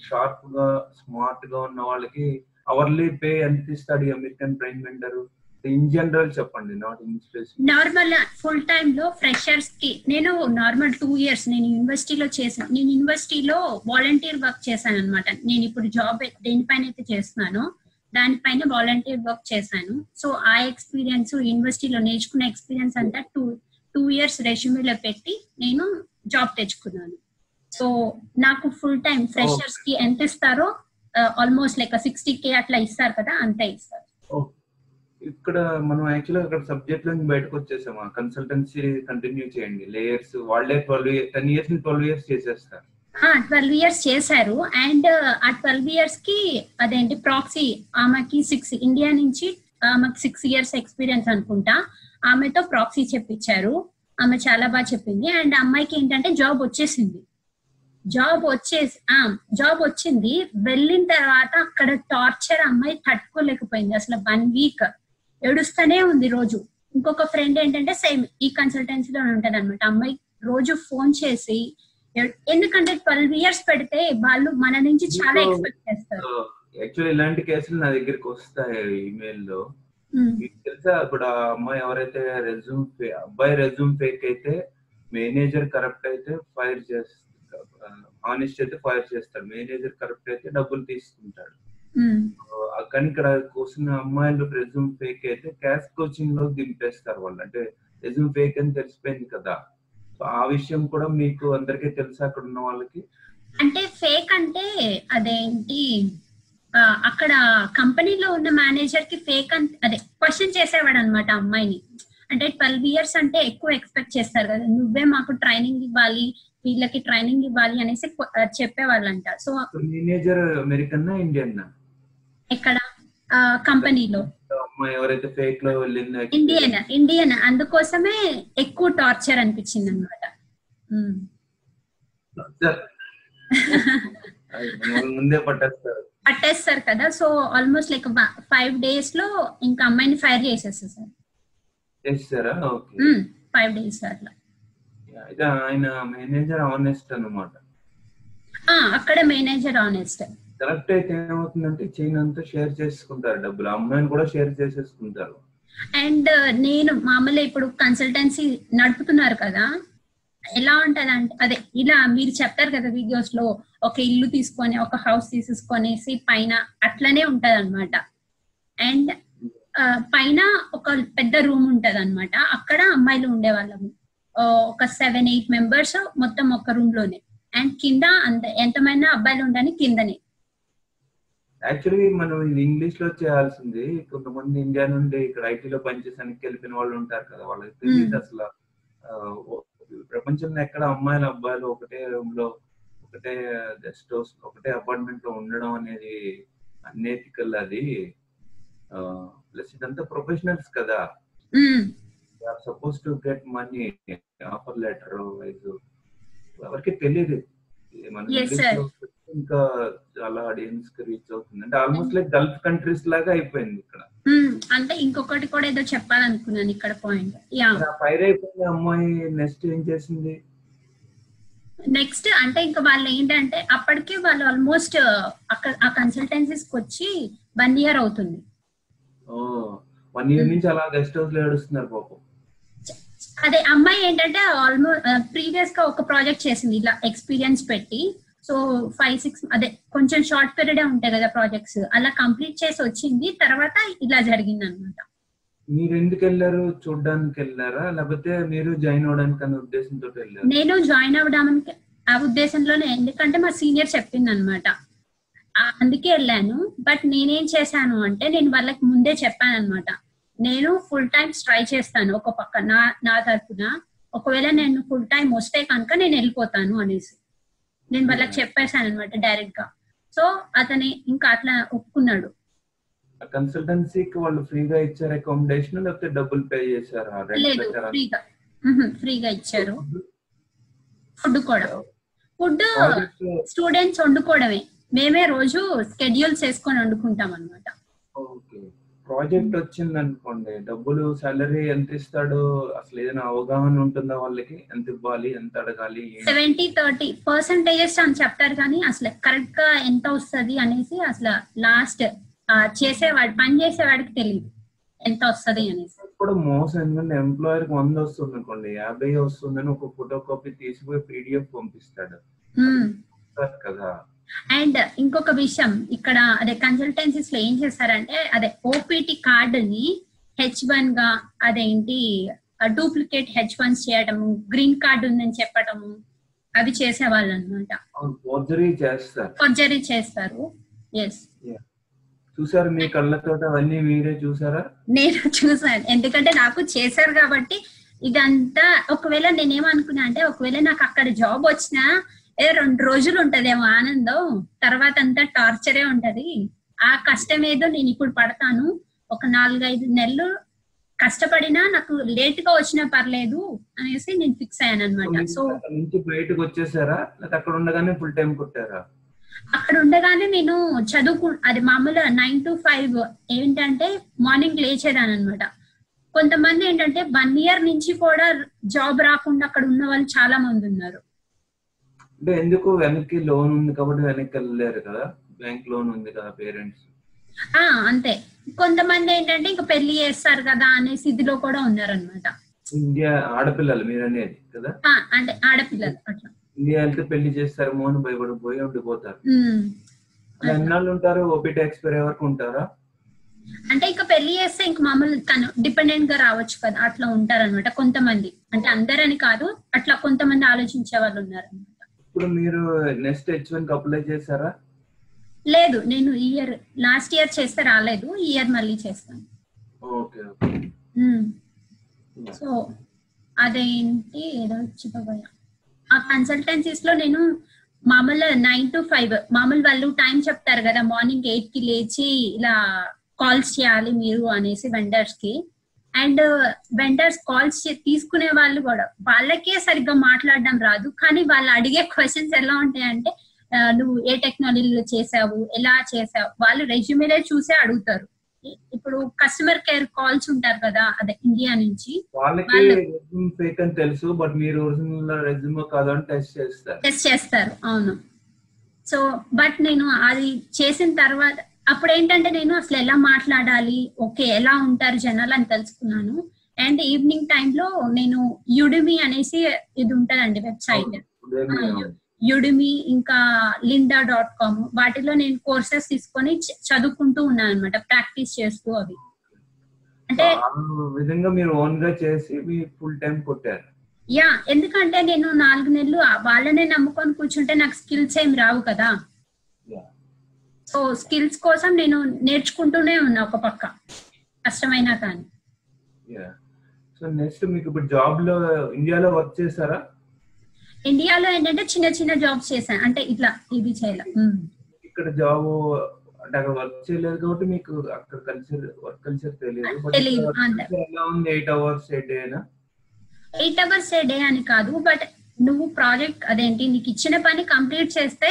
షార్ప్గా స్మార్ట్గా ఉన్న వాళ్ళకి అవర్లీ పే ఎంత ఇస్తాడు American prime vendor in general చెప్పండి నాట్ ఇన్ నార్మల్ ఫుల్ టైమ్లో ఫ్రెషర్స్కి నేను నార్మల్ టూ ఇయర్స్ నేను యూనివర్సిటీలో చేశాను నేను యూనివర్సిటీలో వాలంటీర్ వర్క్ చేశాను అనమాట నేను ఇప్పుడు జాబ్ దేనిపైన అయితే చేస్తున్నానో దానిపైన వాలంటీర్ వర్క్ చేశాను. సో ఆ ఎక్స్పీరియన్స్ యూనివర్సిటీలో నేర్చుకున్న ఎక్స్పీరియన్స్ అంతా టూ టూ ఇయర్స్ రెజ్యూమేలో పెట్టి నేను జాబ్ తెచ్చుకున్నాను. సో నాకు ఫుల్ టైం ఫ్రెషర్స్కి ఎంత ఇస్తారో ఆల్మోస్ట్ లైక్ సిక్స్టీ కే అట్లా ఇస్తారు కదా అంతే ఇస్తారు. ఇక్కడ మనం యాక్చువల్గా అక్కడ సబ్జెక్ట్ నుంచి బయటకు వచ్చేసాము? కన్సల్టెన్సీ కంటిన్యూ చేయండి. లేయర్స్ వాళ్ళే twelve ten years twelve years చేసేస్తారు. ట్వెల్వ్ ఇయర్స్ చేశారు. అండ్ ఆ ట్వెల్వ్ ఇయర్స్కి అదేంటి ప్రాక్సీ ఆమెకి సిక్స్ ఇండియా నుంచి ఆమెకి సిక్స్ ఇయర్స్ ఎక్స్పీరియన్స్ అనుకుంటా. ఆమెతో ప్రాక్సీ చెప్పించారు. ఆమె చాలా బాగా చెప్పింది. అండ్ అమ్మాయికి ఏంటంటే జాబ్ వచ్చేసింది. జాబ్ వచ్చేసి ఆ జాబ్ వచ్చింది. వెళ్ళిన తర్వాత అక్కడ టార్చర్ అమ్మాయి తట్టుకోలేకపోయింది. అసలు వన్ వీక్ ఏడుస్తూనే ఉంది రోజు. ఇంకొక ఫ్రెండ్ ఏంటంటే సేమ్ ఈ కన్సల్టెన్సీలో ఉంటది అనమాట అమ్మాయి రోజు ఫోన్ చేసి ఎందుకంటే ట్వెల్వ్ ఇయర్స్ పెడితే వాళ్ళు మన నుంచి చాలా ఎక్స్పెక్ట్ చేస్తారు. యాక్చువల్లీ ఇలాంటి కేసులు నా దగ్గరికి వస్తాయి ఈమెయిల్లో ఉమ్, మీకు తెలుసా? ఇప్పుడు ఆ అమ్మాయి ఎవరైతే రెజ్యూమ్ అబ్బాయి రెజ్యూమ్ ఫేక్ అయితే మేనేజర్ కరప్ట్ అయితే ఫైర్ చేస్తారు ఆనెస్ట్ అయితే ఫైర్ చేస్తాడు. మేనేజర్ కరప్ట్ అయితే డబ్బులు తీసుకుంటాడు. ఆ, కానీ ఇక్కడ కూర్చున్న అమ్మాయిలు రెజ్యూమ్ ఫేక్ అయితే క్యాష్ కోచింగ్లో దింపేస్తారు వాళ్ళు. అంటే రెజ్యూమ్ ఫేక్ అని తెలిసిపోయింది కదా. సో ఆ విషయం కూడా మీకు అందరికీ తెలుసా అక్కడ ఉన్న వాళ్ళకి? అంటే ఫేక్ అంటే అదేంటి? అక్కడ కంపెనీలో ఉన్న మేనేజర్కి ఫేక్ అంటే అదే క్వశ్చన్ చేసేవాడు అనమాట అమ్మాయిని. అంటే ట్వెల్వ్ ఇయర్స్ అంటే ఎక్కువ ఎక్స్పెక్ట్ చేస్తారు కదా నువ్వే మాకు ట్రైనింగ్ ఇవ్వాలి వీళ్ళకి ట్రైనింగ్ ఇవ్వాలి అనేసి చెప్పేవాళ్ళంట. So manager American Indian? ఇక్కడ కంపెనీలో. Indian Indian. అందుకోసమే ఎక్కువ టార్చర్ అనిపించింది అనమాట ముందే పట్టేస్తారు. పట్టేస్తారు కదా సో ఆల్మోస్ట్ లైక్ ఫైవ్ డేస్లో ఇంకా అమ్మాయిని ఫైర్ చేసేస్తారు సార్. చేస్తారా? ఓకే. ఫైవ్ డేస్ అట్లా. అయితే ఆయన మేనేజర్ ఆనెస్ట్ అన్నమాట. అక్కడ మేనేజర్ ఆనెస్ట్ కరెక్ట్ అయితే ఏమవుతుందంటే చైన్ అంతా షేర్ చేసుకుంటారు డబ్బులు. అమ్మాయిని కూడా షేర్ చేసేసుకుంటారు. అండ్ నేను మామూలుగా ఇప్పుడు కన్సల్టెన్సీ నడుపుతున్నారు కదా ఎలా ఉంటది అంటే అదే ఇలా మీరు చెప్తారు కదా వీడియోస్లో ఒక ఇల్లు తీసుకొని ఒక హౌస్ తీసేసుకొనేసి పైన అట్లనే ఉంటది అనమాట అండ్ పైన ఒక పెద్ద రూమ్ ఉంటది అనమాట అక్కడ అమ్మాయిలు ఉండేవాళ్ళము ఒక సెవెన్ ఎయిట్ మెంబర్స్ మొత్తం ఒక రూమ్లోనే. అండ్ కింద అంత ఎంతమైనా అబ్బాయిలు ఉండని కిందనే. యాక్చువల్లీ మనం ఇంగ్లీష్లో చేయాల్సింది కొంతమంది ఇండియా నుండి ఇక్కడ ఐటీలో పనిచేసానికి వెళ్ళిపోయిన వాళ్ళు ఉంటారు కదా వాళ్ళకి అసలు ప్రపంచంలో ఎక్కడ అమ్మాయిలు అబ్బాయిలు ఒకటే రూమ్లో ఒకటే గెస్ట్ హౌస్ ఒకటే అపార్ట్మెంట్లో ఉండడం అనేది అన్ఎథికల్ అది. ప్లస్ ఇదంతా ప్రొఫెషనల్స్ కదా. Suppose to get money offer letter wise ఎవరికి తెలియదు మన ఇంకా చాలా ఆడియన్స్కి రీచ్ అవుతుంది. అంటే ఆల్మోస్ట్ లైక్ గల్ఫ్ కంట్రీస్ లాగా అయిపోయింది ఇక్కడ. ఉమ్, అంటే ఇంకొకటి కూడా ఏదో చెప్పాలనుకున్నాను ఇక్కడ పాయింట్ యా ఫైర్ అయిపోయింది అమ్మాయి నెక్స్ట్ ఏం చేసింది? నెక్స్ట్ అంటే ఇంకా వాళ్ళు ఏంటంటే అప్పటికే వాళ్ళు ఆల్మోస్ట్ అక్కడ ఆ కన్సల్టెన్సీస్ వచ్చి వన్ ఇయర్ అవుతుంది. ఓ వన్ ఇయర్ నుంచి అలా గెస్ట్ హౌస్లో ఏడుస్తున్నారు పాపం. అదే అమ్మాయి ఏంటంటే ఆల్మోస్ట్ ప్రీవియస్గా ఒక ప్రాజెక్ట్ చేసింది ఇలా ఎక్స్పీరియన్స్ పెట్టి. సో ఫైవ్ సిక్స్ అదే కొంచెం షార్ట్ పీరియడ్ ఉంటాయి కదా ప్రాజెక్ట్స్ అలా కంప్లీట్ చేసి వచ్చింది. తర్వాత ఇలా జరిగింది అనమాట మీరు ఎందుకు వెళ్ళారు? చూడడానికి వెళ్ళారా? లేకపోతే మీరు జాయిన్ అవడానికి అనే ఉద్దేశంతో వెళ్ళారు? నేను జాయిన్ అవ్వడానికి ఆ ఉద్దేశంలోనే. ఎందుకంటే మా సీనియర్ చెప్పింది అనమాట అందుకే వెళ్ళాను. బట్ నేనేం చేశాను అంటే నేను వాళ్ళకి ముందే చెప్పాను అనమాట నేను ఫుల్ టైం ట్రై చేస్తాను ఒక పక్క నా నా తరపున. ఒకవేళ నేను ఫుల్ టైం వస్తే కనుక నేను వెళ్ళిపోతాను అనేసి. నేను వాళ్ళకి చెప్పేశాను అనమాట డైరెక్ట్గా. సో అతని ఇంకా అట్లా ఒప్పుకున్నాడు. కన్సల్టెన్సీకి వాళ్ళు ఫ్రీగా ఇచ్చారు అకామిడేషన్ లేకపోతే డబ్బులు పే చేశారా? లేదు ఫ్రీగా. ఫ్రీగా ఇచ్చారు. ఫుడ్ కూడా. ఫుడ్ స్టూడెంట్స్ వండుకోవడమే. మేమే రోజు స్కెడ్యూల్స్ వేసుకొని వండుకుంటాం అనమాట ప్రాజెక్ట్ వచ్చింది అనుకోండి డబ్బులు సాలరీ ఎంత ఇస్తాడు అసలు ఏదైనా అవగాహన ఉంటుందా వాళ్ళకి? ఎంత ఇవ్వాలి? ఎంత అడగాలి? సెవెంటీ థర్టీ పర్సంటేజెస్ అని చెప్తారు కానీ అసలు కరెక్ట్గా ఎంత వస్తుంది అనేసి అసలు లాస్ట్ చేసేవాడు పని చేసేవాడికి తెలియదు ఎంత వస్తది అనేసి. కూడా మోసం ఎందుకంటే ఎంప్లాయర్కి వంద వస్తుంది అనుకోండి యాభై వస్తుందని ఒక ఫోటో కాపీ తీసిపోయి పీడిఎఫ్ పంపిస్తాడు. కదా. అండ్ ఇంకొక విషయం ఇక్కడ అదే కన్సల్టెన్సీస్లో ఏం చేస్తారంటే అదే ఓపీటీ కార్డుని హెచ్ వన్గా అదేంటి డూప్లికేట్ హెచ్ వన్స్ చేయటము గ్రీన్ కార్డు ఉందని చెప్పటము అవి చేసేవాళ్ళు అనమాట ఫోర్జరీ చేస్తారు. ఎస్ చూసారు మీ కళ్ళతోట అవన్నీ మీరే చూసారా? నేను చూసాను. ఎందుకంటే నాకు చేశారు కాబట్టి ఇదంతా ఒకవేళ నేనేమనుకున్నా అంటే ఒకవేళ నాకు అక్కడ జాబ్ వచ్చినా ఏ రెండు రోజులు ఉంటదేమో ఆనందం. తర్వాత అంతా టార్చరే ఉంటది. ఆ కష్టం ఏదో నేను ఇప్పుడు పడతాను. ఒక నాలుగైదు నెలలు కష్టపడినా నాకు లేట్గా వచ్చినా పర్లేదు అనేసి నేను ఫిక్స్ అయ్యాను అనమాట సో బయటకు వచ్చేసారా? అక్కడ ఉండగానే ఫుల్ టైం కొట్టారా? అక్కడ ఉండగానే నేను చదువుకు అది మామూలుగా నైన్ టు ఫైవ్ ఏంటంటే మార్నింగ్ లేచేదాని అనమాట కొంతమంది ఏంటంటే వన్ ఇయర్ నుంచి కూడా జాబ్ రాకుండా అక్కడ ఉన్న వాళ్ళు చాలా మంది ఉన్నారు. అంటే ఎందుకు వెనక్కి లోన్ ఉంది కాబట్టి వెనక్కి వెళ్ళలేరు కదా? బ్యాంక్ లోన్ ఉంది కదా పేరెంట్స్? ఆ అంతే. కొంతమంది ఏంటంటే ఇంకా పెళ్ళి చేస్తారు కదా అనే స్థితిలో కూడా ఉన్నారనమాట ఇండియా ఆడపిల్లలు మీరు అనేది కదా? అంటే ఆడపిల్లలు అట్లా. ఇండియా వెళ్తే పెళ్ళి చేస్తారేమో అని భయపడిపోయి ఉండిపోతారు. ఉమ్. అలా ఎన్నాళ్ళు ఉంటారు? ఓపీటీ ఎక్స్పైర్ వరకు ఉంటారా? అంటే ఇంకా పెళ్ళి చేస్తే ఇంక మామూలు తను డిపెండెంట్గా రావచ్చు కదా అట్లా ఉంటారన్నమాట కొంతమంది. అంటే అందరని కాదు అట్లా కొంతమంది ఆలోచించే వాళ్ళు ఉన్నారు ఇప్పుడు మీరు నెక్స్ట్ హెచ్ వన్ అప్లై చేశారా? లేదు నేను ఈ ఇయర్ లాస్ట్ ఇయర్ చేస్తే రాలేదు ఈ ఇయర్ మళ్ళీ చేస్తాను. Okay okay. సో అదేంటి ఏదో చెప్పబోయా ఆ కన్సల్టెన్సీస్లో నేను మామూలు నైన్ టు ఫైవ్ మామూలు వాళ్ళు టైం చెప్తారు కదా మార్నింగ్ ఎయిట్కి లేచి ఇలా కాల్స్ చేయాలి మీరు అనేసి వెండర్స్కి. అండ్ వెండర్స్ కాల్స్ తీసుకునే వాళ్ళు కూడా వాళ్ళకే సరిగ్గా మాట్లాడడం రాదు. కానీ వాళ్ళు అడిగే క్వశ్చన్స్ ఎలా ఉంటాయంటే నువ్వు ఏ టెక్నాలజీలో చేసావు ఎలా చేసావు వాళ్ళు రెజ్యూమేలే చూసే అడుగుతారు. ఇప్పుడు కస్టమర్ కేర్ కాల్స్ ఉంటారు కదా అదే ఇండియా నుంచి. ఫేక్ అని తెలుసు బట్ మీరు ఒరిజినల్ రెజ్యూమ్ కాదు అని టెస్ట్ చేస్తారు. టెస్ట్ చేస్తారు అవును. సో బట్ నేను అది చేసిన తర్వాత అప్పుడు ఏంటంటే నేను అసలు ఎలా మాట్లాడాలి? ఓకే ఎలా ఉంటారు జనాలు అని తెలుసుకున్నాను. అండ్ ఈవినింగ్ టైంలో నేను యుడిమి అనేసి ఇది ఉంటదండి వెబ్సైట్. యుడిమి ఇంకా లిండా డాట్ కామ్. వాటిలో నేను కోర్సెస్ తీసుకొని చదువుకుంటూ ఉన్నాను అనమాట ప్రాక్టీస్ చేస్తూ అవి. అంటే ఆ విధంగా మీరు ఓన్గా చేసి మీ ఫుల్ టైం కొట్టారు. యా ఎందుకంటే నేను నాలుగు నెలలు వాళ్ళనే నమ్ముకొని కూర్చుంటే నాకు స్కిల్స్ ఏం రావు కదా. సో స్కిల్స్ కోసం నేను నేర్చుకుంటూనే ఉన్నా ఒక పక్క. కష్టమైనా కానీ. సో నెక్స్ట్ మీకు ఇప్పుడు జాబ్లో ఇండియాలో వర్క్ చేశారా ఇండియాలో ఏంటంటే చిన్న చిన్న జాబ్స్ చేశాను. అంటే ఇట్లా ఇది చేయలే. ఉమ్. ఇక్కడ జాబ్ అంటే అక్కడ వర్క్ చేయలేదు కాబట్టి మీకు అక్కడ కల్చర్ వర్క్ కల్చర్ తెలియదు. ఎలా ఉంది? ఎయిట్ అవర్స్ ఏ డేనా ఎయిట్ అవర్స్ ఏ డే అని కాదు. బట్ నువ్వు ప్రాజెక్ట్ అదేంటి? నీకు ఇచ్చిన పని కంప్లీట్ చేస్తే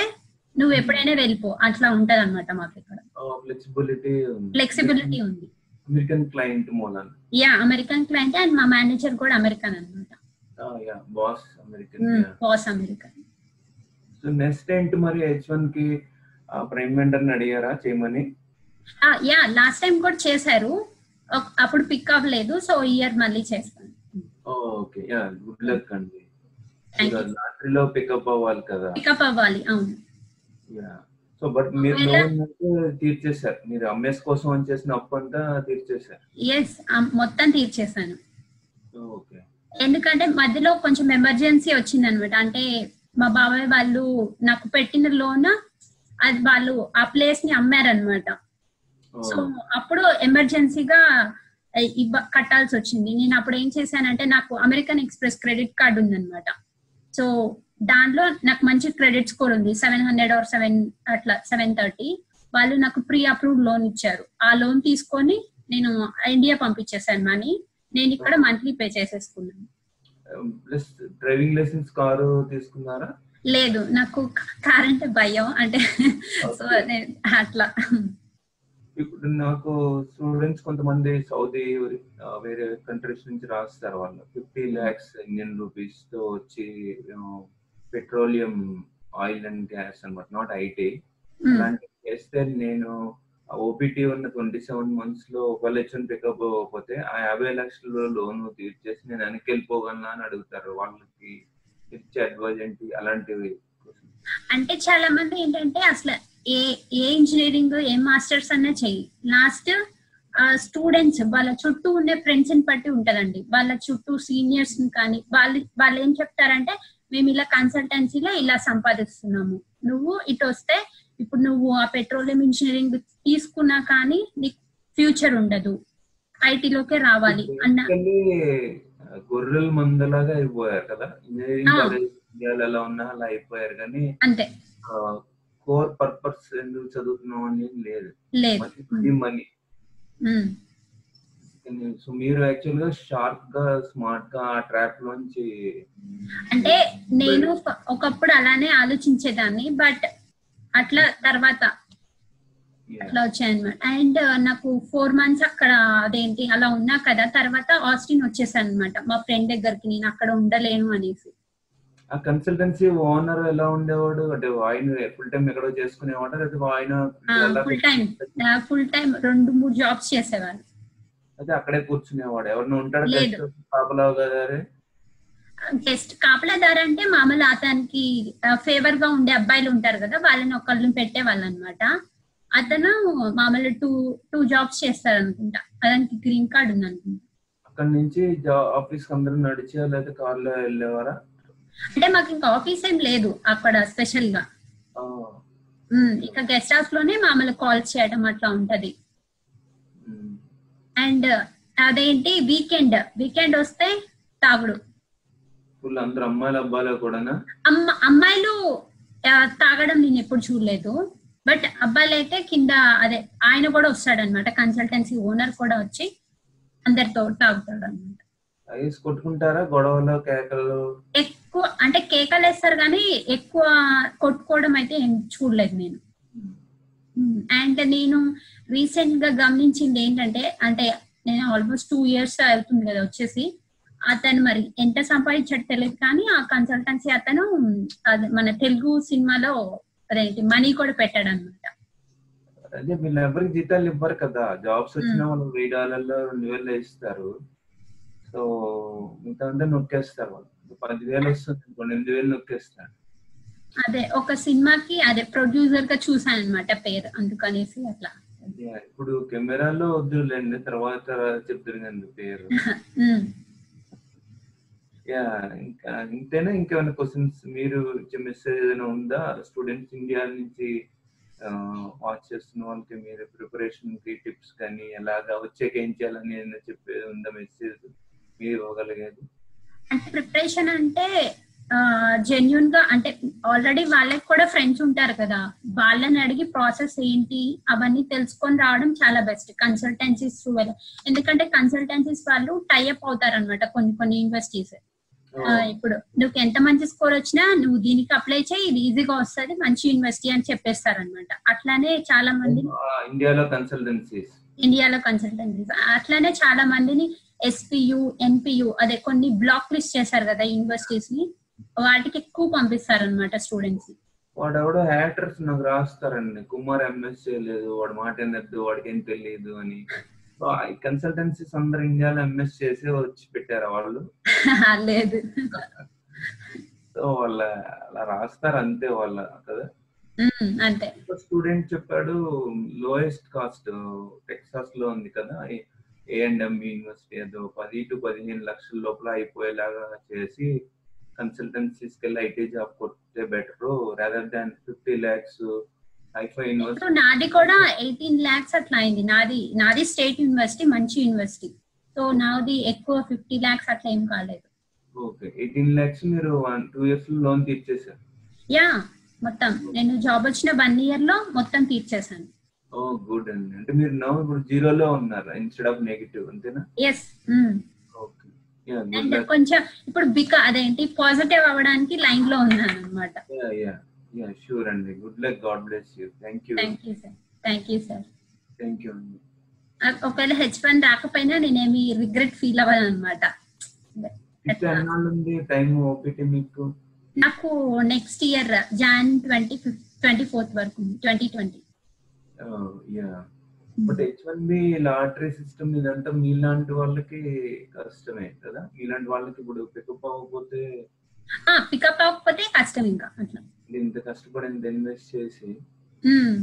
నువ్వు ఎప్పుడైనా వెళ్ళిపో. అట్లా ఉంటది అనమాట మాకు ఇక్కడ ఫ్లెక్సిబిలిటీ ఫ్లెక్సిబిలిటీ ఉంది. అమెరికన్ క్లయింట్ మూలన యా అమెరికన్ క్లయింట్ అండ్ మా మేనేజర్ కూడా అమెరికన్ అనమాట yeah boss American boss American so next ఏంటి మరి వన్కి ప్రైమ్ వెండర్ అడిగారా చేయమని? యా లాస్ట్ టైం కూడా చేశారు. అప్పుడు పిక్ అవ్వలేదు. సో ఇయర్ మళ్ళీ చేస్తాను. ఓకే యా గుడ్ లక్ అండి. లాటరీలో పికప్ అవ్వాలి కదా. పికప్ అవ్వాలి అవును. సో బట్ మీరు తీర్చేశారు. మీరు ఎంఎస్ కోసం చేసిన అప్పు అంతా తీర్చేశారు. ఎస్ మొత్తం తీర్చేశాను. ఎందుకంటే మధ్యలో కొంచెం ఎమర్జెన్సీ వచ్చింది అనమాట అంటే మా బాబాయ్ వాళ్ళు నాకు పెట్టిన లోన్ అది వాళ్ళు ఆ ప్లేస్ని అమ్మారనమాట. సో అప్పుడు ఎమర్జెన్సీగా ఇవ్వ కట్టాల్సి వచ్చింది. నేను అప్పుడు ఏం చేశానంటే నాకు అమెరికన్ ఎక్స్ప్రెస్ క్రెడిట్ కార్డు ఉందన్నమాట సో దాంట్లో నాకు మంచి క్రెడిట్ స్కోర్ ఉంది. సెవెన్ హండ్రెడ్ ఆర్ సెవెన్ అట్లా సెవెన్ థర్టీ. వాళ్ళు నాకు ప్రీ అప్రూవ్డ్ లోన్ ఇచ్చారు. ఆ లోన్ తీసుకొని నేను ఇండియా పంపించేసాను మనీ. నేను ఇక్కడ మంత్లీ పే చేసేసుకున్నాను. డ్రైవింగ్ లైసెన్స్ కారు తీసుకున్నారా? లేదు నాకు కార్ అంటే భయం అంటే సో అట్లా. ఇప్పుడు నాకు స్టూడెంట్స్ కొంతమంది సౌదీ వేరే కంట్రీస్ నుంచి రాస్తారు వాళ్ళు. ఫిఫ్టీ ల్యాక్స్ ఇండియన్ రూపీస్తో వచ్చి పెట్రోలియం ఆయిల్ అండ్ గ్యాస్ అనమాట నాట్ ఐటీ ఉమ్, అలాంటి చేస్తే నేను ఓపీటీ ఉన్న ట్వంటీ సెవెన్ మంత్స్లో ఒకవేళ హెచ్ఎన్ పికప్ అవ్వకపోతే ఆ యాభై లక్షల లోన్ తీర్చేసి నేను వెనక్కి వెళ్ళిపోగలనా అని అడుగుతారు. వాళ్ళకి ఇచ్చే అడ్వైజ్ ఏంటి? అలాంటివి. అంటే చాలా మంది ఏంటంటే అసలు ఏ ఏ ఇంజనీరింగ్ ఏ మాస్టర్స్ అన్నా చెయ్యి. లాస్ట్ స్టూడెంట్స్ వాళ్ళ చుట్టూ ఉండే ఫ్రెండ్స్ని బట్టి ఉంటదండి. వాళ్ళ చుట్టూ సీనియర్స్ కానీ వాళ్ళు వాళ్ళు ఏం చెప్తారంటే మేము ఇలా కన్సల్టెన్సీలో ఇలా సంపాదిస్తున్నాము. నువ్వు ఇటు వస్తే ఇప్పుడు నువ్వు ఆ పెట్రోలియం ఇంజనీరింగ్ తీసుకున్నా కానీ నీకు ఫ్యూచర్ ఉండదు. ఐటీలోకే రావాలి అన్న గొర్రెల మందలాగా అయిపోయారు కదా? ఇంజనీరింగ్ ఎలా ఉన్నా అలా అయిపోయారు కానీ అంతే. కోర్ పర్పస్ ఎందుకు చదువుతున్నాం అని ఏం లేదు. లేదు. మనీ సో మీరు యాక్చువల్గా షార్ప్గా స్మార్ట్గా ఆ ట్రాప్ లోంచి అంటే నేను ఒకప్పుడు అలానే ఆలోచించేదాన్ని బట్ అట్లా తర్వాత అట్లా వచ్చాయన్నమాట. అండ్ నాకు ఫోర్ మంత్స్ అక్కడ అదేంటి అలా ఉన్నా కదా తర్వాత ఆస్టిన్ వచ్చేసాను అనమాట మా ఫ్రెండ్ దగ్గరికి నేను అక్కడ ఉండలేను అనేసి. ఆ కన్సల్టెన్సీ ఓనర్ ఎలా ఉండేవాడు? అంటే ఆయన ఫుల్ టైం ఎక్కడో చేసుకునేవాడు? లేదా ఆయన ఫుల్ టైం ఫుల్ టైం రెండు మూడు జాబ్స్ చేసేవారు. అయితే అక్కడే కూర్చునేవాడు. ఎవరిని ఉంటాడు కాపలా గారే? గెస్ట్ కాపలాదారు అంటే మామూలు అతనికి ఫేవర్గా ఉండే అబ్బాయిలు ఉంటారు కదా వాళ్ళని ఒకళ్ళని పెట్టేవాళ్ళు అనమాట అతను మామూలు టూ టూ జాబ్స్ చేస్తారు అనుకుంటా అతనికి గ్రీన్ కార్డ్ ఉంది అనుకుంటా అక్కడ నుంచి ఆఫీస్ అందరూ నడిచా లేదా కార్లో వెళ్ళేవారా? అంటే మాకు ఇంకా ఆఫీస్ ఏం లేదు అక్కడ స్పెషల్గా ఇక గెస్ట్ హౌస్లోనే మామూలు కాల్స్ చేయడం అట్లా ఉంటది. అండ్ అదేంటి వీకెండ్. వీకెండ్ వస్తే తాగుడు. అందరు అమ్మాయిలు అబ్బాయిలు కూడానా? అమ్మ అమ్మాయిలు ఆ, తాగడం నేను ఎప్పుడు చూడలేదు. బట్ అబ్బాయిలు అయితే కింద అదే ఆయన కూడా వస్తాడనమాట కన్సల్టెన్సీ ఓనర్ కూడా వచ్చి అందరితో తాగుతాడు అనమాట ఐస్ కొట్టుకుంటారా? గొడవలు కేకలు ఎక్కువ అంటే కేకలు వేస్తారు కానీ ఎక్కువ కొట్టుకోవడం అయితే ఏం చూడలేదు నేను. అండ్ నేను రీసెంట్గా గమనించింది ఏంటంటే అంటే నేను ఆల్మోస్ట్ టూ ఇయర్స్ అవుతుంది కదా వచ్చేసి అతను మరి ఎంత సంపాదించాడు తెలియదు కానీ ఆ కన్సల్టెన్సీ అతను మన తెలుగు సినిమాలో మనీ కూడా పెట్టాడు అనమాట ఎవరికి జీతాలు ఇవ్వరు కదా. జాబ్స్ వచ్చిన వాళ్ళు వెయ్యి డాలర్లు రెండు వేలు ఇస్తారు సో మిగతా అంతా నొక్కేస్తారు వాళ్ళు. పదివేలు వస్తుంది ఎనిమిది వేలు నొక్కేస్తారు. అదే ఒక సినిమాకి అదే ప్రొడ్యూసర్గా చూసాను అనమాట పేరు అందుకనేసి అట్లా. ఇప్పుడు కెమెరాలో వద్దులేండి తర్వాత చెప్తారు కానీ పేరు. యా ఇంకా ఇంతేనా? ఇంకేమైనా క్వశ్చన్స్ మీరు ఇచ్చే మెసేజ్ ఏదైనా ఉందా? స్టూడెంట్స్ ఇండియా నుంచి వాచ్ చేస్తున్న వాళ్ళకి మీరు ప్రిపరేషన్కి టిప్స్ కానీ ఎలాగా వచ్చాక ఏం చేయాలని ఏదైనా చెప్పేది ఉందా మెసేజ్ మీరు ఇవ్వగలిగేది? ప్రిపరేషన్ అంటే జెన్యున్గా అంటే ఆల్రెడీ వాళ్ళకి కూడా ఫ్రెండ్స్ ఉంటారు కదా. వాళ్ళని అడిగి ప్రాసెస్ ఏంటి అవన్నీ తెలుసుకొని రావడం చాలా బెస్ట్ కన్సల్టెన్సీస్ త్రూ ఎందుకంటే కన్సల్టెన్సీస్ వాళ్ళు టైఅప్ అవుతారు అనమాట కొన్ని కొన్ని యూనివర్సిటీస్ ఇప్పుడు నువ్వు ఎంత మంచి స్కోర్ వచ్చినా నువ్వు దీనికి అప్లై చేయి ఇది ఈజీగా వస్తుంది మంచి యూనివర్సిటీ అని చెప్పేస్తారు అనమాట అట్లానే చాలా మంది ఇండియాలో కన్సల్టెన్సీస్ ఇండియాలో కన్సల్టెన్సీస్ అట్లానే చాలా మందిని ఎస్పియు ఎన్పియు అదే కొన్ని బ్లాక్ లిస్ట్ చేశారు కదా యూనివర్సిటీస్ని. వాటికి ఎక్కువ పంపిస్తారు అనమాట స్టూడెంట్స్ వాడు ఎవడో హ్యాటర్స్ నాకు రాస్తారండి. కుమార్ ఎంఎస్ చేయలేదు వాడు మాట ఏందద్దు వాడికి ఏం తెలియదు అని కన్సల్టెన్సీస్ అందరు ఇండియాలో ఎంఎస్ చేసి వచ్చి పెట్టారు వాళ్ళు? లేదు. సో వాళ్ళ అలా రాస్తారు అంతే వాళ్ళ కదా? అంతే. స్టూడెంట్ చెప్పాడు లోయెస్ట్ కాస్ట్ టెక్సాస్లో ఉంది కదా ఏ అండ్ ఎం యూనివర్సిటీ ఏదో పది టు పదిహేను లక్షల లోపల అయిపోయేలాగా చేసి కన్సల్టెన్సీస్ కెళ్ళి ఐటీ జాబ్ కొట్టే better rather than fifty lakhs ఐఫై university నాది కూడా ఎయిటీన్ ల్యాక్స్ అట్లా అయింది. నాది నాది స్టేట్ యూనివర్సిటీ మంచి యూనివర్సిటీ సో నాది ఎక్కువ ఫిఫ్టీ ల్యాక్స్ అట్లా ఏం కాలేదు. ఓకే ఎయిటీన్ ల్యాక్స్ మీరు వన్ టూ ఇయర్స్ లోన్ తీర్చేసారు యా మొత్తం. నేను జాబ్ వచ్చిన వన్ ఇయర్లో మొత్తం తీర్చేసాను ఓ గుడ్ అండి. అంటే మీరు నో ఇప్పుడు జీరోలో ఉన్నారు? ఇన్స్టెడ్ ఆఫ్ నెగిటివ్ అంతేనా? Yes okay yeah good and luck కొంచెం ఇప్పుడు బికా అదేంటి? పాజిటివ్ అవ్వడానికి లైన్లో ఉన్నాను అనమాట షూర్ అండి good luck God bless you thank you thank you sir thank you sir thank you అండి ఒకవేళ హెచ్ వన్ రాకపోయినా నేనేమి రిగ్రెట్ ఫీల్ అవ్వను అనమాట టైం ఓపీటీ మీకు. నాకు next year Jan twenty fifth twenty fourth వరకు twenty twenty yeah but H one B lottery system ఇదంతా మీలాంటి వాళ్ళకి కష్టమే కదా? మీలాంటి వాళ్ళకి ఇప్పుడు పికప్ అవ్వకపోతే పికప్ అవ్వకపోతే కష్టం ఇంకా అట్లా. ఇంత కష్టపడి ఇంత ఇన్వెస్ట్ చేసి ఉమ్.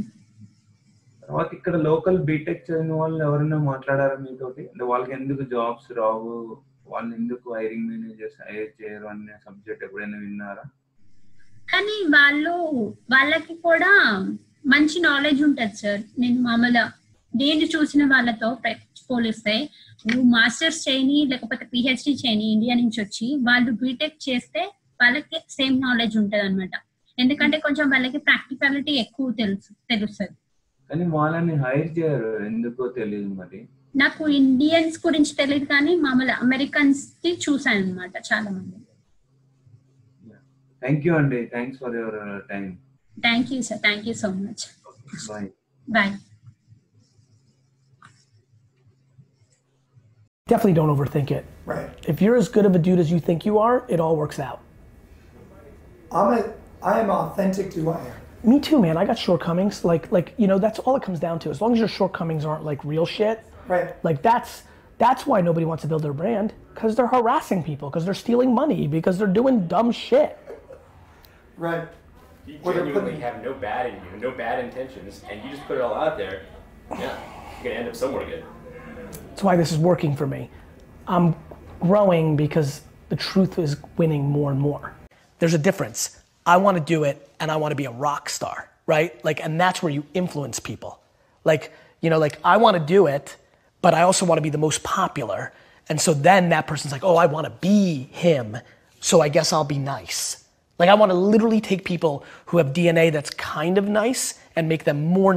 తర్వాత ఇక్కడ లోకల్ బీటెక్ చదివిన వాళ్ళు ఎవరైనా మాట్లాడారా మీతోటి? అంటే వాళ్ళకి ఎందుకు జాబ్స్ రావు? వాళ్ళు ఎందుకు హైరింగ్ మేనేజర్స్ హైర్ చేయరు అనే సబ్జెక్ట్ ఎప్పుడైనా విన్నారా? కానీ వాళ్ళు వాళ్ళకి కూడా మంచి నాలెడ్జ్ ఉంటుంది సార్ నేను మామూలుగా నేను చూసిన వాళ్ళతో పోలిస్తే నువ్వు మాస్టర్స్ చేయని లేకపోతే పిహెచ్డి చేయని ఇండియా నుంచి వచ్చి వాళ్ళు బీటెక్ చేస్తే వాళ్ళకి సేమ్ నాలెడ్జ్ ఉంటది అనమాట ఎందుకంటే కొంచెం వాళ్ళకి ప్రాక్టికాలిటీ ఎక్కువ తెలుసు తెలుస్తుంది. కానీ వాళ్ళని హైర్ చేయరు ఎందుకో తెలియదు మరి. నాకు ఇండియన్స్ గురించి తెలియదు కానీ మామూలు అమెరికన్స్కి చూసాను అనమాట చాలా మంది థ్యాంక్ యూ అండి. Thanks for your time thank you sir thank you so much bye bye Definitely don't overthink it. Right. If you're as good of a dude as you think you are, it all works out. I'm a, I am authentic to who I am. Me too, man. I got shortcomings. Like, like you know, that's all it comes down to. As long as your shortcomings aren't like real shit, Right. like that's that's why nobody wants to build their brand because they're harassing people, because they're stealing money, because they're doing dumb shit. Right. You they're genuinely putting- have no bad in you, no bad intentions, and you just put it all out there. Yeah, you're gonna end up somewhere good. That's why this is working for me. I'm growing because the truth is winning more and more. There's a difference. I want to do it and I want to be a rock star, right? Like, and that's where you influence people. Like, you know, like I want to do it, but I also want to be the most popular. And so then that person's like, oh, I want to be him. So I guess I'll be nice. Like, I want to literally take people who have DNA that's kind of nice and make them more